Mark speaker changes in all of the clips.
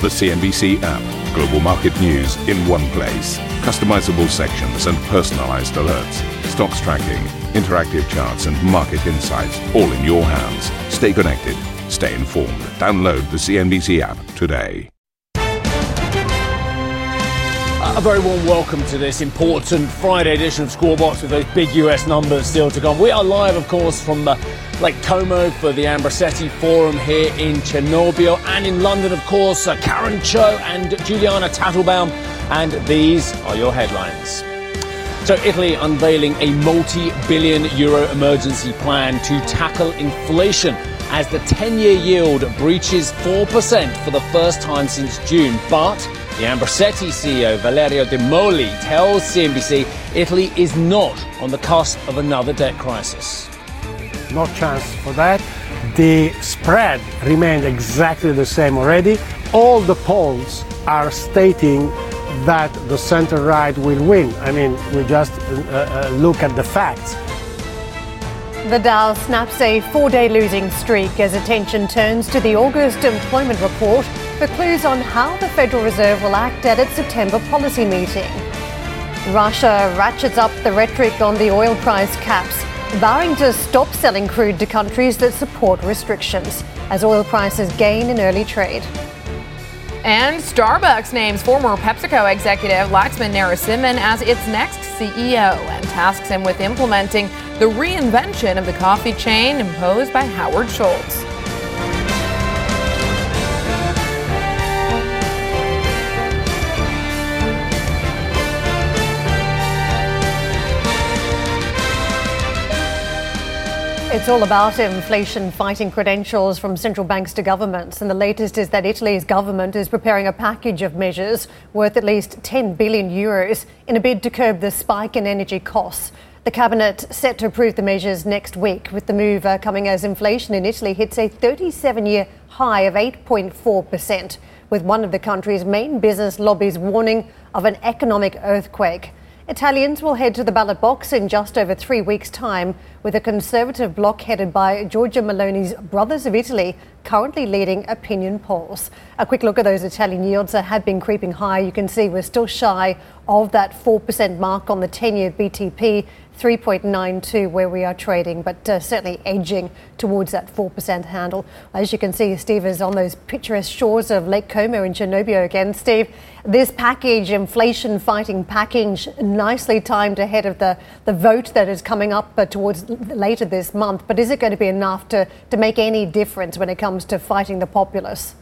Speaker 1: The CNBC app. Global market news in one place. Customizable sections and personalized alerts. Stocks tracking, interactive charts, and market insights all in your hands. Stay connected. Stay informed. Download the CNBC app today.
Speaker 2: A very warm welcome to this important Friday edition of Squawk Box with those big US numbers still to come. We are live, of course, from the Lake Como for the Ambrosetti Forum here in Cernobbio, and in London, of course, uh, Karen Tso and Juliana Tatelbaum. And these are your headlines. So, Italy unveiling a multi billion euro emergency plan to tackle inflation as the 10 year yield breaches 4% for the first time since June. But the Ambrosetti CEO Valerio De Molli tells CNBC Italy is not on the cusp of another debt crisis
Speaker 3: no chance for that. The spread remained exactly the same already. All the polls are stating that the center right will win. I mean, we just uh, uh, look at the facts.
Speaker 4: The Dow snaps a four day losing streak as attention turns to the August employment report for clues on how the Federal Reserve will act at its September policy meeting. Russia ratchets up the rhetoric on the oil price caps vowing to stop selling crude to countries that support restrictions as oil prices gain in early trade.
Speaker 5: And Starbucks names former PepsiCo executive Laxman Narasimhan as its next CEO and tasks him with implementing the reinvention of the coffee chain imposed by Howard Schultz.
Speaker 4: It's all about inflation fighting credentials from central banks to governments. And the latest is that Italy's government is preparing a package of measures worth at least 10 billion euros in a bid to curb the spike in energy costs. The cabinet set to approve the measures next week, with the move uh, coming as inflation in Italy hits a 37 year high of 8.4%, with one of the country's main business lobbies warning of an economic earthquake. Italians will head to the ballot box in just over three weeks' time, with a Conservative bloc headed by Giorgia Meloni's Brothers of Italy currently leading opinion polls. A quick look at those Italian yields that have been creeping high. You can see we're still shy of that 4% mark on the 10 year BTP. 3.92 where we are trading, but uh, certainly edging towards that 4% handle. As you can see, Steve is on those picturesque shores of Lake Como in Cernobbio again. Steve, this package, inflation fighting package, nicely timed ahead of the, the vote that is coming up uh, towards later this month. But is it going to be enough to, to make any difference when it comes to fighting the populace?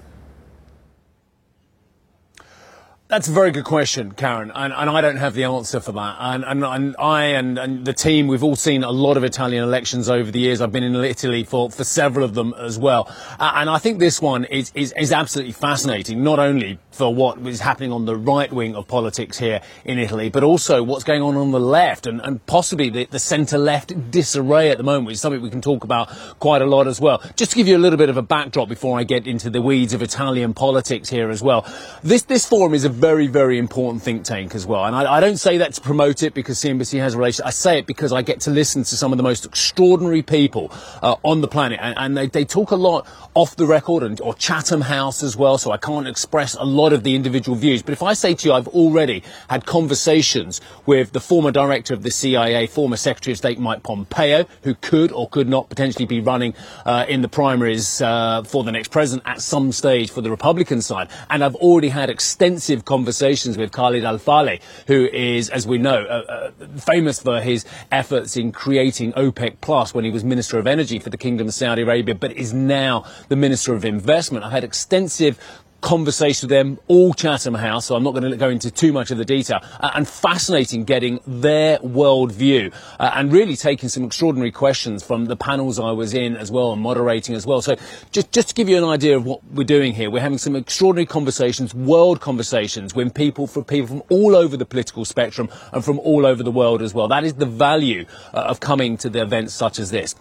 Speaker 2: That's a very good question, Karen, and, and, I don't have the answer for that. And, and, and I and, and, the team, we've all seen a lot of Italian elections over the years. I've been in Italy for, for several of them as well. Uh, and I think this one is, is, is absolutely fascinating, not only for what is happening on the right wing of politics here in Italy, but also what's going on on the left and, and possibly the, the centre-left disarray at the moment, which is something we can talk about quite a lot as well. Just to give you a little bit of a backdrop before I get into the weeds of Italian politics here as well. This, this forum is a very, very important think tank as well. And I, I don't say that to promote it because CNBC has a relationship. I say it because I get to listen to some of the most extraordinary people uh, on the planet. And, and they, they, talk a lot off the record and, or Chatham House as well. So I can't express a lot of the individual views. But if I say to you, I've already had conversations with the former director of the CIA, former Secretary of State Mike Pompeo, who could or could not potentially be running uh, in the primaries uh, for the next president at some stage for the Republican side. And I've already had extensive conversations with Khalid Al Falih, who is, as we know, uh, uh, famous for his efforts in creating OPEC Plus when he was Minister of Energy for the Kingdom of Saudi Arabia, but is now the Minister of Investment. I've had extensive conversation with them, all Chatham House, so I'm not going to go into too much of the detail, uh, and fascinating getting their worldview uh, and really taking some extraordinary questions from the panels I was in as well and moderating as well. So just, just to give you an idea of what we're doing here, we're having some extraordinary conversations, world conversations with people from people from all over the political spectrum and from all over the world as well. That is the value uh, of coming to the events such as this.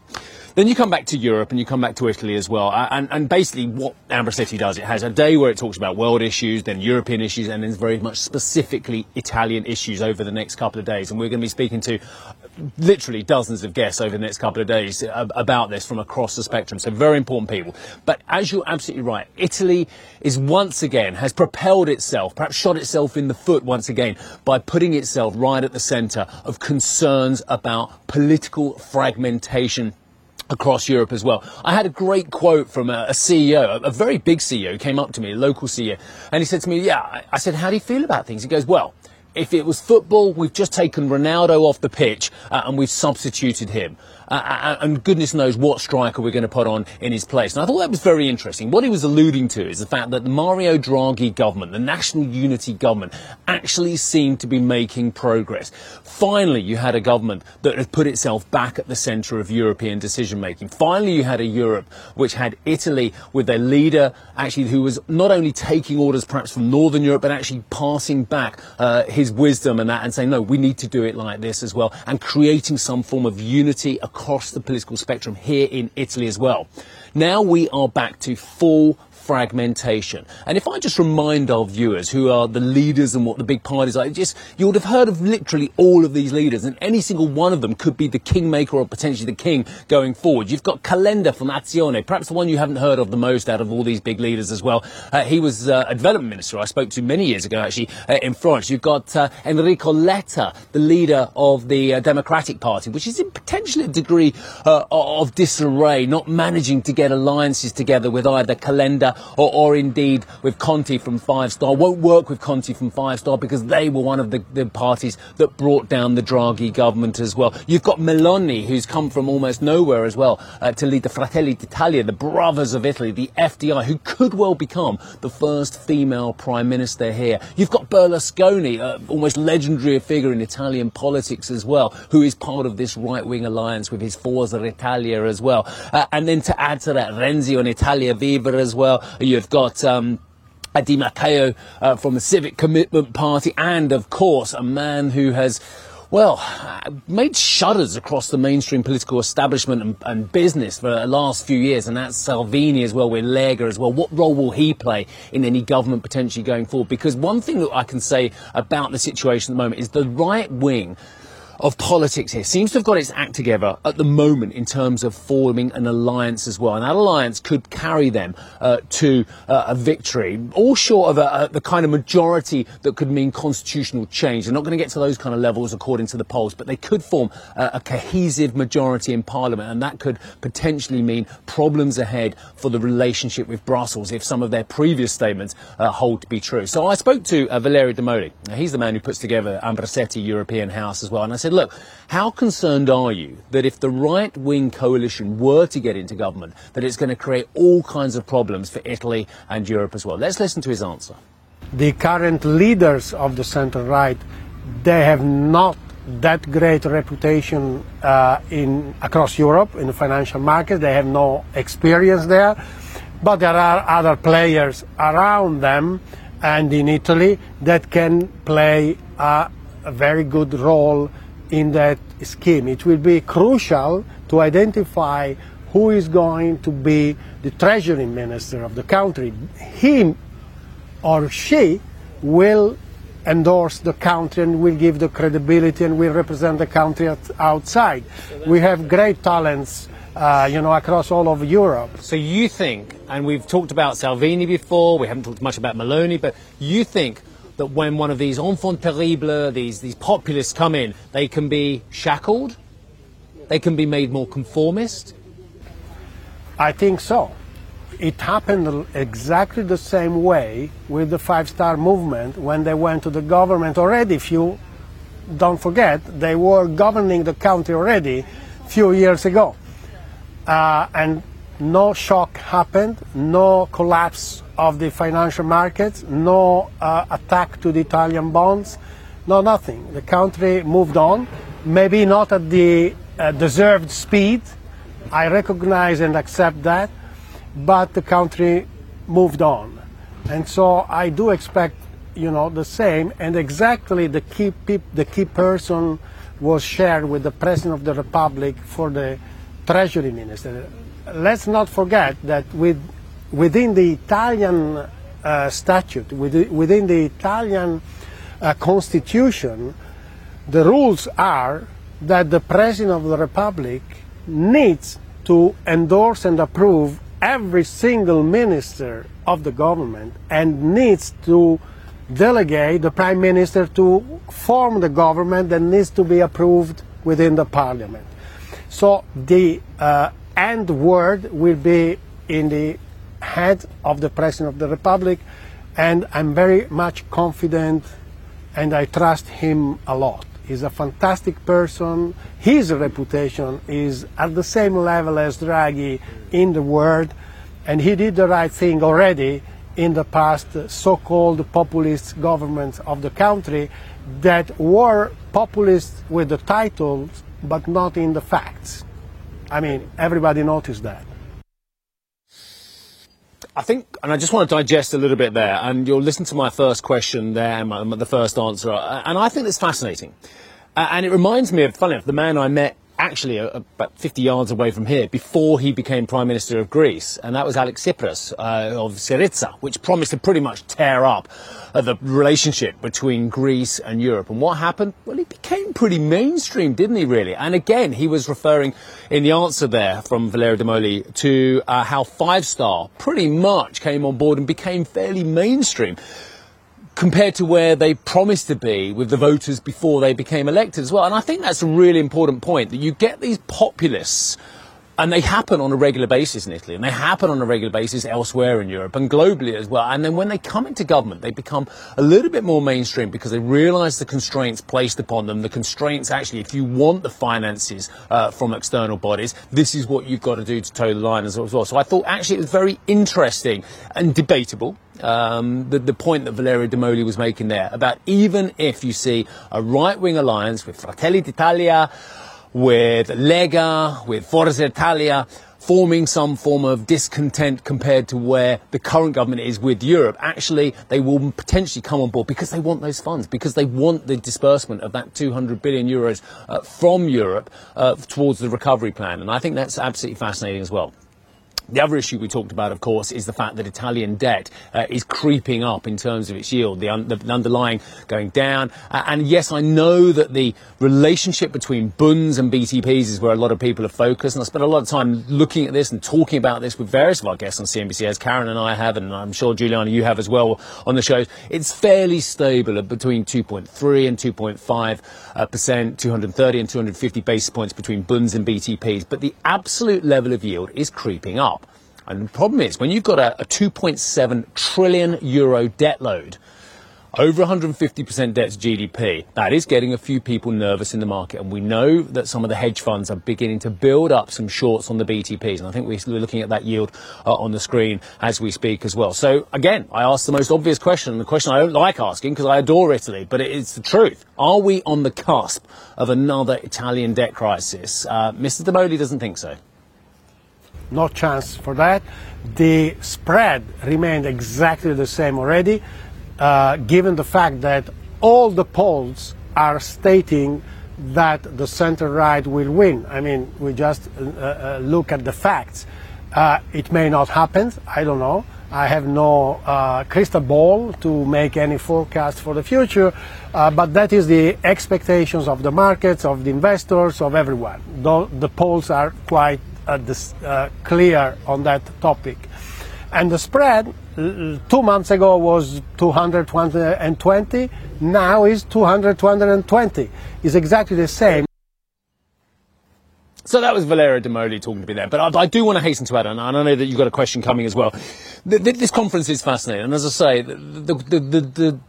Speaker 2: Then you come back to Europe and you come back to Italy as well. And, and basically what Ambrosetti does, it has a day where it talks about world issues, then European issues, and then very much specifically Italian issues over the next couple of days. And we're going to be speaking to literally dozens of guests over the next couple of days uh, about this from across the spectrum. So very important people. But as you're absolutely right, Italy is once again has propelled itself, perhaps shot itself in the foot once again by putting itself right at the centre of concerns about political fragmentation across Europe as well. I had a great quote from a, a CEO, a, a, very big CEO, came up to me, a local CEO, and he said to me, yeah, I said, how do you feel about things? He goes, well, if it was football, we've just taken Ronaldo off the pitch uh, and we've substituted him. Uh, uh, uh, and goodness knows what striker we're going to put on in his place. And I thought that was very interesting. What he was alluding to is the fact that the Mario Draghi government, the national unity government, actually seemed to be making progress. Finally, you had a government that had put itself back at the centre of European decision making. Finally, you had a Europe which had Italy with their leader, actually, who was not only taking orders perhaps from Northern Europe, but actually passing back uh, his wisdom and that and saying, no, we need to do it like this as well, and creating some form of unity across the political spectrum here in Italy as well. Now we are back to full fragmentation. And if I just remind our viewers who are the leaders and what the big parties are, just you would have heard of literally all of these leaders, and any single one of them could be the kingmaker or potentially the king going forward. You've got Calenda from Azione, perhaps the one you haven't heard of the most out of all these big leaders as well. Uh, he was uh, a development minister I spoke to many years ago actually uh, in Florence. You've got uh, Enrico Letta, the leader of the uh, Democratic Party, which is in potentially a degree uh, of disarray, not managing to get alliances together with either Calenda or, or indeed with Conte from Five Star. Won't work with Conte from Five Star because they were one of the, the parties that brought down the Draghi government as well. You've got Meloni, who's come from almost nowhere as well uh, to lead the Fratelli d'Italia, the Brothers of Italy, the FDI, who could well become the first female prime minister here. You've got Berlusconi, uh, almost legendary figure in Italian politics as well, who is part of this right-wing alliance with his Forza Italia as well. Uh, and then to add to that, Renzi on Italia Viva as well. You've got. Um, Di Maio uh, from the Civic Commitment Party, and of course, a man who has well, made shudders across the mainstream political establishment and, and, business for the last few years, and that's Salvini as well, with Lega as well. What role will he play in any government potentially going forward? Because one thing that I can say about the situation at the moment is the right wing of politics here seems to have got its act together at the moment in terms of forming an alliance as well. And that alliance could carry them uh, to uh, a victory, all short of a, a, the kind of majority that could mean constitutional change. They're not going to get to those kind of levels according to the polls, but they could form a cohesive majority in Parliament, and that could potentially mean problems ahead for the relationship with Brussels if some of their previous statements uh, hold to be true. So I spoke to uh, Valerio De Molli. Now, he's the man who puts together Ambrosetti European House as well, and I said, look, how concerned are you that if the right wing coalition were to get into government, that it's going to create all kinds of problems for Italy and Europe as well? Let's listen to his answer.
Speaker 3: The current leaders of the center right, they have not that great reputation uh, in across Europe in the financial market. They have no experience there, but there are other players around them and in Italy that can play a, a very good role in that scheme. It will be crucial to identify who is going to be the treasury minister of the country. He or she will endorse the country and will give the credibility and will represent the country outside. We have great talents. Uh, you know, across all of Europe.
Speaker 2: So you think, and we've talked about Salvini before, we haven't talked much about Meloni, but you think that when one of these enfants terribles, these, these populists come in, they can be shackled? They can be made more conformist?
Speaker 3: I think so. It happened exactly the same way with the Five Star Movement when they went to the government already. If you don't forget, they were governing the country already a few years ago. Uh, and no shock happened, no collapse of the financial markets, no uh, attack to the Italian bonds, no nothing. The country moved on, maybe not at the uh, deserved speed. I recognize and accept that, but the country moved on. And so I do expect, you know, the same. And exactly the key, the key person was shared with the President of the Republic for the Treasury Minister. Let's not forget that with within the Italian uh, statute, within the Italian uh, constitution, the rules are that the President of the Republic needs to endorse and approve every single minister of the government and needs to delegate the Prime Minister to form the government that needs to be approved within the Parliament. So the uh, end word will be in the head of the President of the Republic, and I'm very much confident and I trust him a lot. He's a fantastic person. His reputation is at the same level as Draghi in the world, and he did the right thing already in the past so-called populist governments of the country that were populist with the titles but not in the facts. I mean, everybody noticed that.
Speaker 2: I think, and I just want to digest a little bit there, and you'll listen to my first question there, my, the first answer, and I think it's fascinating. and it reminds me of, funny enough, the man I met actually about 50 yards away from here before he became Prime Minister of Greece, and that was Alex Tsipras uh, of Syriza, which promised to pretty much tear up uh, the relationship between Greece and Europe. And what happened? Well, he became pretty mainstream, didn't he, really? And again, he was referring in the answer there from Valerio De Molli to uh, how Five Star pretty much came on board and became fairly mainstream compared to where they promised to be with the voters before they became elected as well. And I think that's a really important point that you get these populists and they happen on a regular basis in Italy, and they happen on a regular basis elsewhere in Europe and globally as well. And then when they come into government, they become a little bit more mainstream because they realise the constraints placed upon them. The constraints, actually, if you want the finances uh, from external bodies, this is what you've got to do to toe the line as well. So I thought actually it was very interesting and debatable um, the, the point that Valerio De Molli was making there about even if you see a right wing alliance with Fratelli d'Italia, with Lega, with Forza Italia, forming some form of discontent compared to where the current government is with Europe, actually they will potentially come on board because they want those funds, because they want the disbursement of that 200 billion euros uh, from Europe uh, towards the recovery plan. And I think that's absolutely fascinating as well. The other issue we talked about, of course, is the fact that Italian debt uh, is creeping up in terms of its yield, the, un- the underlying going down. Uh, and yes, I know that the relationship between bunds and BTPs is where a lot of people are focused. And I spent a lot of time looking at this and talking about this with various of our guests on CNBC, as Karen and I have, and I'm sure Juliana, you have as well on the show. It's fairly stable at between 2.3 and 2.5 uh, percent, 230 and 250 basis points between bunds and BTPs. But the absolute level of yield is creeping up. And the problem is, when you've got a, a 2.7 trillion euro debt load, over 150% debt to GDP, that is getting a few people nervous in the market. And we know that some of the hedge funds are beginning to build up some shorts on the BTPs. And I think we're looking at that yield uh, on the screen as we speak as well. So again, I asked the most obvious question, the question I don't like asking because I adore Italy, but it's the truth. Are we on the cusp of another Italian debt crisis? Uh, Mr. De Molli doesn't think so
Speaker 3: no chance for that. The spread remained exactly the same already, uh, given the fact that all the polls are stating that the center right will win. I mean, we just uh, uh, look at the facts. Uh, it may not happen, I don't know. I have no uh, crystal ball to make any forecast for the future, uh, but that is the expectations of the markets, of the investors, of everyone. The polls are quite uh, uh, clear on that topic. And the spread two months ago was 200, 220, now is 200, 220. Is exactly the same.
Speaker 2: So that was Valerio De Molli talking to me there. But I, I, do want to hasten to add, and I know that you've got a question coming as well. The, the, this conference is fascinating. And as I say, the, the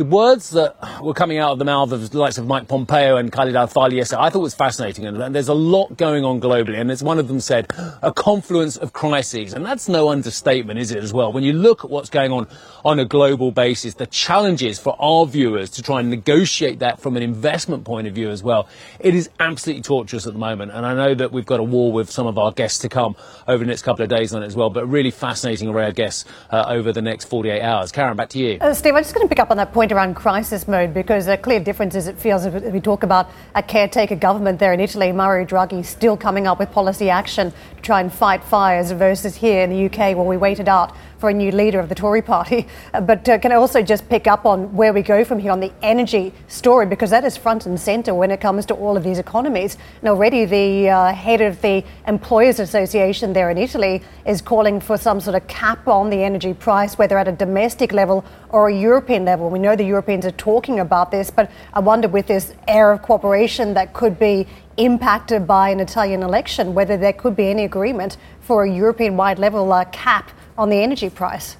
Speaker 2: the words that were coming out of the mouth of the likes of Mike Pompeo and Khalid al-Falih yesterday, I thought was fascinating. And, and, there's a lot going on globally. And as one of them said, a confluence of crises. And that's no understatement, is it, as well? When you look at what's going on on a global basis, the challenges for our viewers to try and negotiate that from an investment point of view as well, it is absolutely torturous at the moment. And I know that we've got a war with some of our guests to come over the next couple of days on it as well, but really fascinating array of guests uh, over the next 48 hours. Karen, back to you.
Speaker 4: Uh, Steve, I'm just going to pick up on that point around crisis mode because a clear difference is it feels if we talk about a caretaker government there in Italy, Mario Draghi still coming up with policy action to try and fight fires versus here in the UK where we waited out for a new leader of the Tory party. But uh, can I also just pick up on where we go from here on the energy story, because that is front and centre when it comes to all of these economies. And already the uh, head of the Employers Association there in Italy is calling for some sort of cap on the energy price, whether at a domestic level or a European level. We know the Europeans are talking about this, but I wonder with this air of cooperation that could be impacted by an Italian election, whether there could be any agreement for a European wide level uh, cap on the energy price.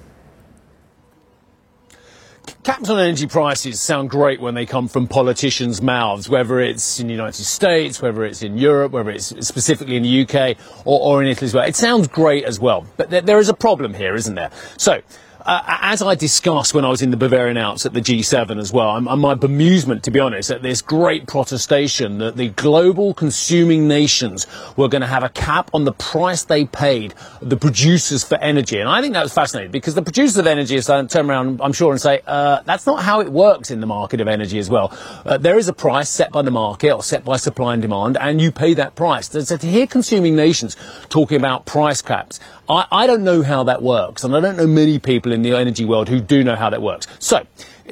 Speaker 2: Caps on energy prices sound great when they come from politicians' mouths, whether it's in the United States, whether it's in Europe, whether it's specifically in the UK or, or in Italy as well. It sounds great as well. But there, there is a problem here, isn't there? So, uh, as I discussed when I was in the Bavarian Alps at the G7 as well, I'm, I'm my bemusement, to be honest, at this great protestation that the global consuming nations were going to have a cap on the price they paid the producers for energy. And I think that was fascinating because the producers of energy are starting to turn around, I'm sure, and say, uh, that's not how it works in the market of energy as well. Uh, there is a price set by the market or set by supply and demand, and you pay that price. So to hear consuming nations talking about price caps, I, I don't know how that works, and I don't know many people in the energy world who do know how that works. So,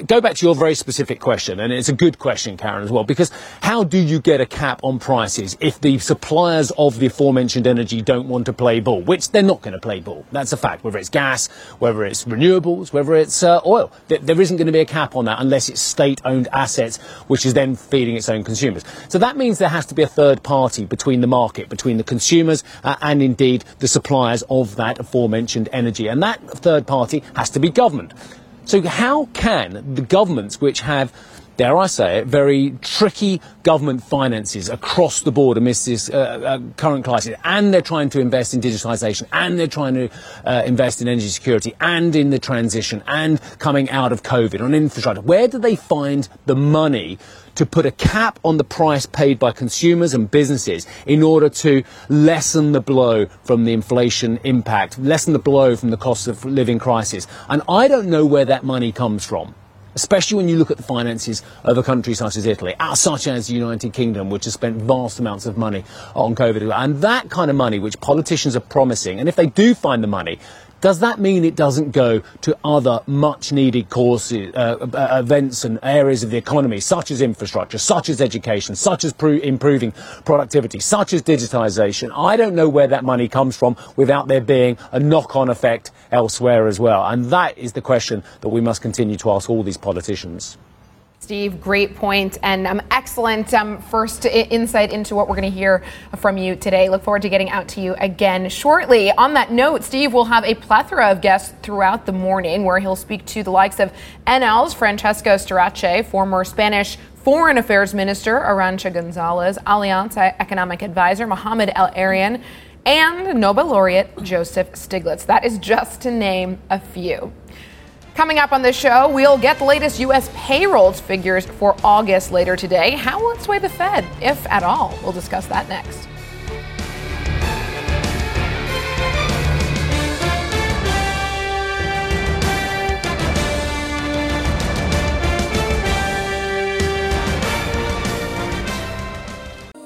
Speaker 2: go back to your very specific question, and it's a good question, Karen, as well, because how do you get a cap on prices if the suppliers of the aforementioned energy don't want to play ball, which they're not going to play ball? That's a fact, whether it's gas, whether it's renewables, whether it's uh, oil. There isn't going to be a cap on that unless it's state owned assets, which is then feeding its own consumers. So that means there has to be a third party between the market, between the consumers uh, and indeed the suppliers of that aforementioned energy. And that third party has to be government. So how can the governments which have dare I say it, very tricky government finances across the board amidst this uh, uh, current crisis. And they're trying to invest in digitalisation, and they're trying to uh, invest in energy security, and in the transition, and coming out of COVID on infrastructure. Where do they find the money to put a cap on the price paid by consumers and businesses in order to lessen the blow from the inflation impact, lessen the blow from the cost of living crisis. And I don't know where that money comes from especially when you look at the finances of a country such as Italy, uh, such as the United Kingdom, which has spent vast amounts of money on COVID. And that kind of money, which politicians are promising, and if they do find the money, does that mean it doesn't go to other much needed courses, uh, uh, events and areas of the economy, such as infrastructure, such as education, such as pro- improving productivity, such as digitization? I don't know where that money comes from without there being a knock on effect elsewhere as well. And that is the question that we must continue to ask all these politicians.
Speaker 5: Steve, great point and um, excellent um, first I- insight into what we're going to hear from you today. Look forward to getting out to you again shortly. On that note, Steve will have a plethora of guests throughout the morning where he'll speak to the likes of Enel's Francesco Starace, former Spanish Foreign Affairs Minister Arancha Gonzalez, Allianz Economic Advisor Mohamed El-Erian, and Nobel laureate Joseph Stiglitz. That is just to name a few. Coming up on the show, we'll get the latest U.S. payrolls figures for August later today. How will it sway the Fed, if at all? We'll discuss that next.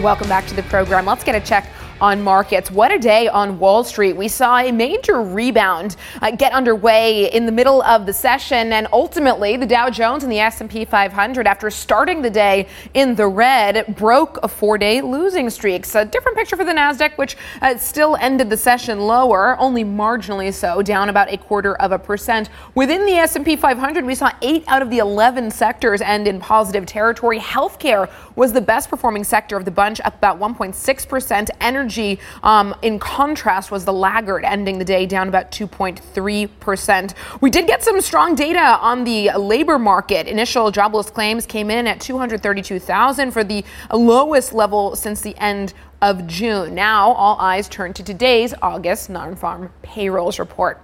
Speaker 5: Welcome back to the program. Let's get a check on markets. What a day on Wall Street. We saw a major rebound uh, get underway in the middle of the session and ultimately the Dow Jones and the S&P 500 after starting the day in the red broke a 4-day losing streak. So a different picture for the Nasdaq which uh, still ended the session lower, only marginally so, down about a quarter of a percent. Within the S&P 500, we saw 8 out of the 11 sectors end in positive territory. Healthcare was the best performing sector of the bunch, up about 1.6%. Energy energy, um, in contrast, was the laggard, ending the day down about 2.3%. We did get some strong data on the labor market. Initial jobless claims came in at 232,000 for the lowest level since the end of June. Now, all eyes turn to today's August non farm payrolls report.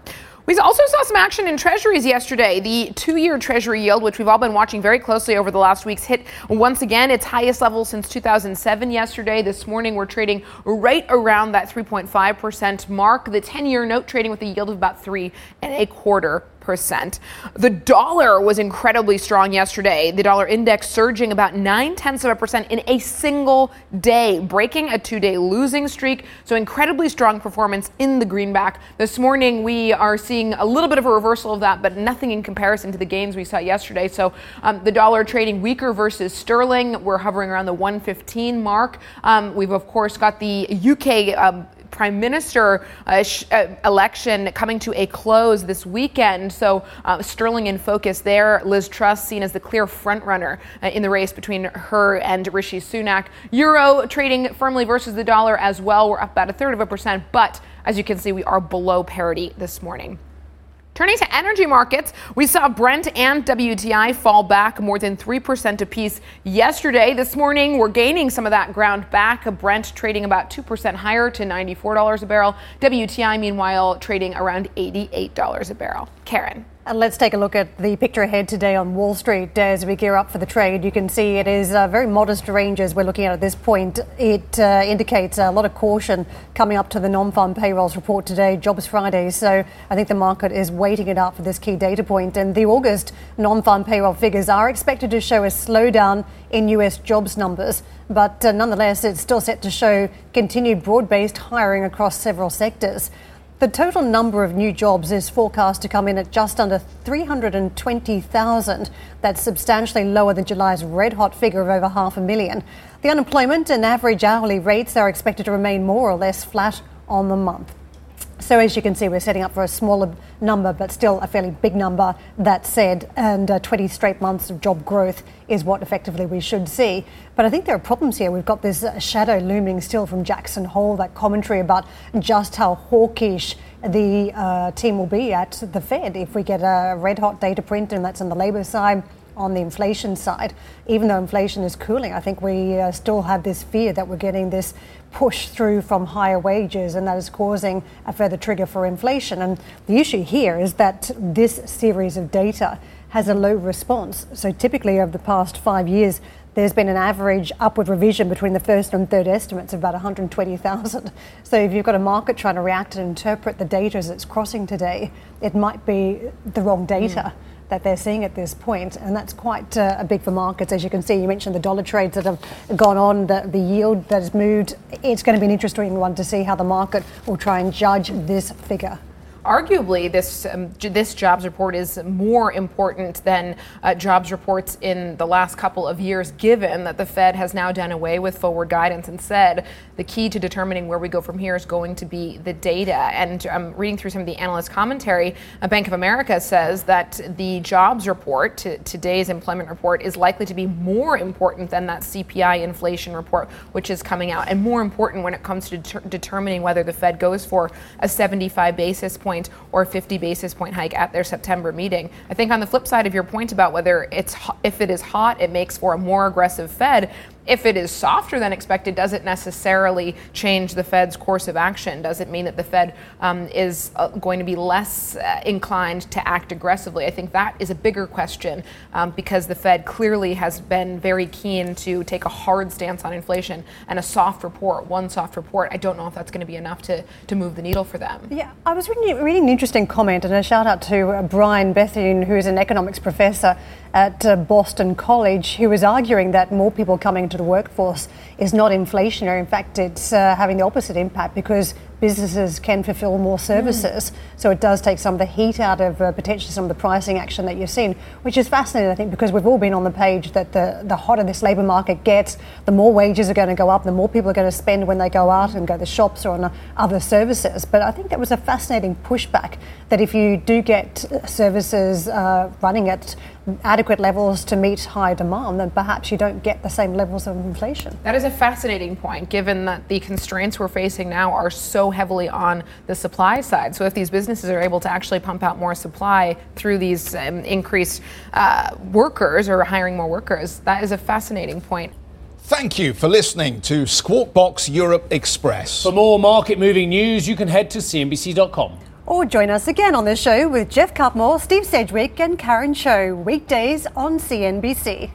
Speaker 5: We also saw some action in treasuries yesterday. The two year treasury yield, which we've all been watching very closely over the last weeks, hit once again its highest level since 2007 yesterday. This morning, we're trading right around that 3.5% mark. The 10 year note trading with a yield of about three and a quarter percent. The dollar was incredibly strong yesterday. The dollar index surging about nine tenths of a percent in a single day, breaking a two day losing streak. So, incredibly strong performance in the greenback. This morning, we are seeing a little bit of a reversal of that, but nothing in comparison to the gains we saw yesterday. So, um, the dollar trading weaker versus sterling. We're hovering around the 115 mark. Um, we've, of course, got the UK um, prime minister uh, sh- uh, election coming to a close this weekend. So uh, sterling in focus there. Liz Truss seen as the clear frontrunner uh, in the race between her and Rishi Sunak. Euro trading firmly versus the dollar as well. We're up about a third of a percent, but as you can see, we are below parity this morning. Turning to energy markets, we saw Brent and WTI fall back more than 3% apiece yesterday. This morning, we're gaining some of that ground back. Brent trading about 2% higher to $94 a barrel. WTI, meanwhile, trading around $88 a barrel. Karen.
Speaker 4: And let's take a look at the picture ahead today on Wall Street as we gear up for the trade. You can see it is uh, very modest ranges we're looking at at this point. It uh, indicates a lot of caution coming up to the non-farm payrolls report today, Jobs Friday. So I think the market is waiting it out for this key data point. And the August non-farm payroll figures are expected to show a slowdown in US jobs numbers. But uh, nonetheless, it's still set to show continued broad-based hiring across several sectors. The total number of new jobs is forecast to come in at just under 320,000. That's substantially lower than July's red hot figure of over half a million. The unemployment and average hourly rates are expected to remain more or less flat on the month. So as you can see, we're setting up for a smaller number, but still a fairly big number. That said, and uh, 20 straight months of job growth is what effectively we should see. But I think there are problems here. We've got this uh, shadow looming still from Jackson Hole, that commentary about just how hawkish the uh, team will be at the Fed if we get a red hot data print, and that's on the labour side on the inflation side. Even though inflation is cooling, I think we uh, still have this fear that we're getting this push through from higher wages, and that is causing a further trigger for inflation. And the issue here is that this series of data has a low response. So typically, over the past five years, there's been an average upward revision between the first and third estimates of about 120,000. So if you've got a market trying to react and interpret the data as it's crossing today, it might be the wrong data. Mm that they're seeing at this point, and that's quite uh, big for markets. As you can see, you mentioned the dollar trades that have gone on, the, the yield that has moved. It's going to be an interesting one to see how the market will try and judge this figure
Speaker 5: arguably this um, this jobs report is more important than uh, jobs reports in the last couple of years, given that the Fed has now done away with forward guidance and said the key to determining where we go from here is going to be the data. And um, reading through some of the analyst commentary, uh, Bank of America says that the jobs report, t- today's employment report, is likely to be more important than that CPI inflation report, which is coming out, and more important when it comes to deter- determining whether the Fed goes for a 75 basis point point or 50 basis point hike at their September meeting. I think on the flip side of your point about whether it's if it is hot, it makes for a more aggressive Fed if it is softer than expected, does it necessarily change the Fed's course of action? Does it mean that the Fed um, is uh, going to be less uh, inclined to act aggressively? I think that is a bigger question um, because the Fed clearly has been very keen to take a hard stance on inflation and a soft report, one soft report. I don't know if that's going to be enough to, to move the needle for them.
Speaker 4: Yeah, I was reading, reading an interesting comment and a shout out to uh, Brian Bethune, who is an economics professor at uh, Boston College, who was arguing that more people coming into the workforce is not inflationary. In fact, it's uh, having the opposite impact because businesses can fulfill more services. Mm. So it does take some of the heat out of uh, potentially some of the pricing action that you've seen, which is fascinating, I think, because we've all been on the page that the, the hotter this labour market gets, the more wages are going to go up, the more people are going to spend when they go out and go to shops or on other services. But I think that was a fascinating pushback that if you do get services uh, running at adequate levels to meet high demand, then perhaps you don't get the same levels of inflation.
Speaker 5: That is a fascinating point, given that the constraints we're facing now are so heavily on the supply side. So if these businesses are able to actually pump out more supply through these um, increased uh, workers or hiring more workers, that is a fascinating point.
Speaker 6: Thank you for listening to Squawk Box Europe Express.
Speaker 2: For more market moving news, you can head to CNBC.com.
Speaker 4: Or join us again on the show with Geoff Cutmore, Steve Sedgwick, and Karen Tso, weekdays on CNBC.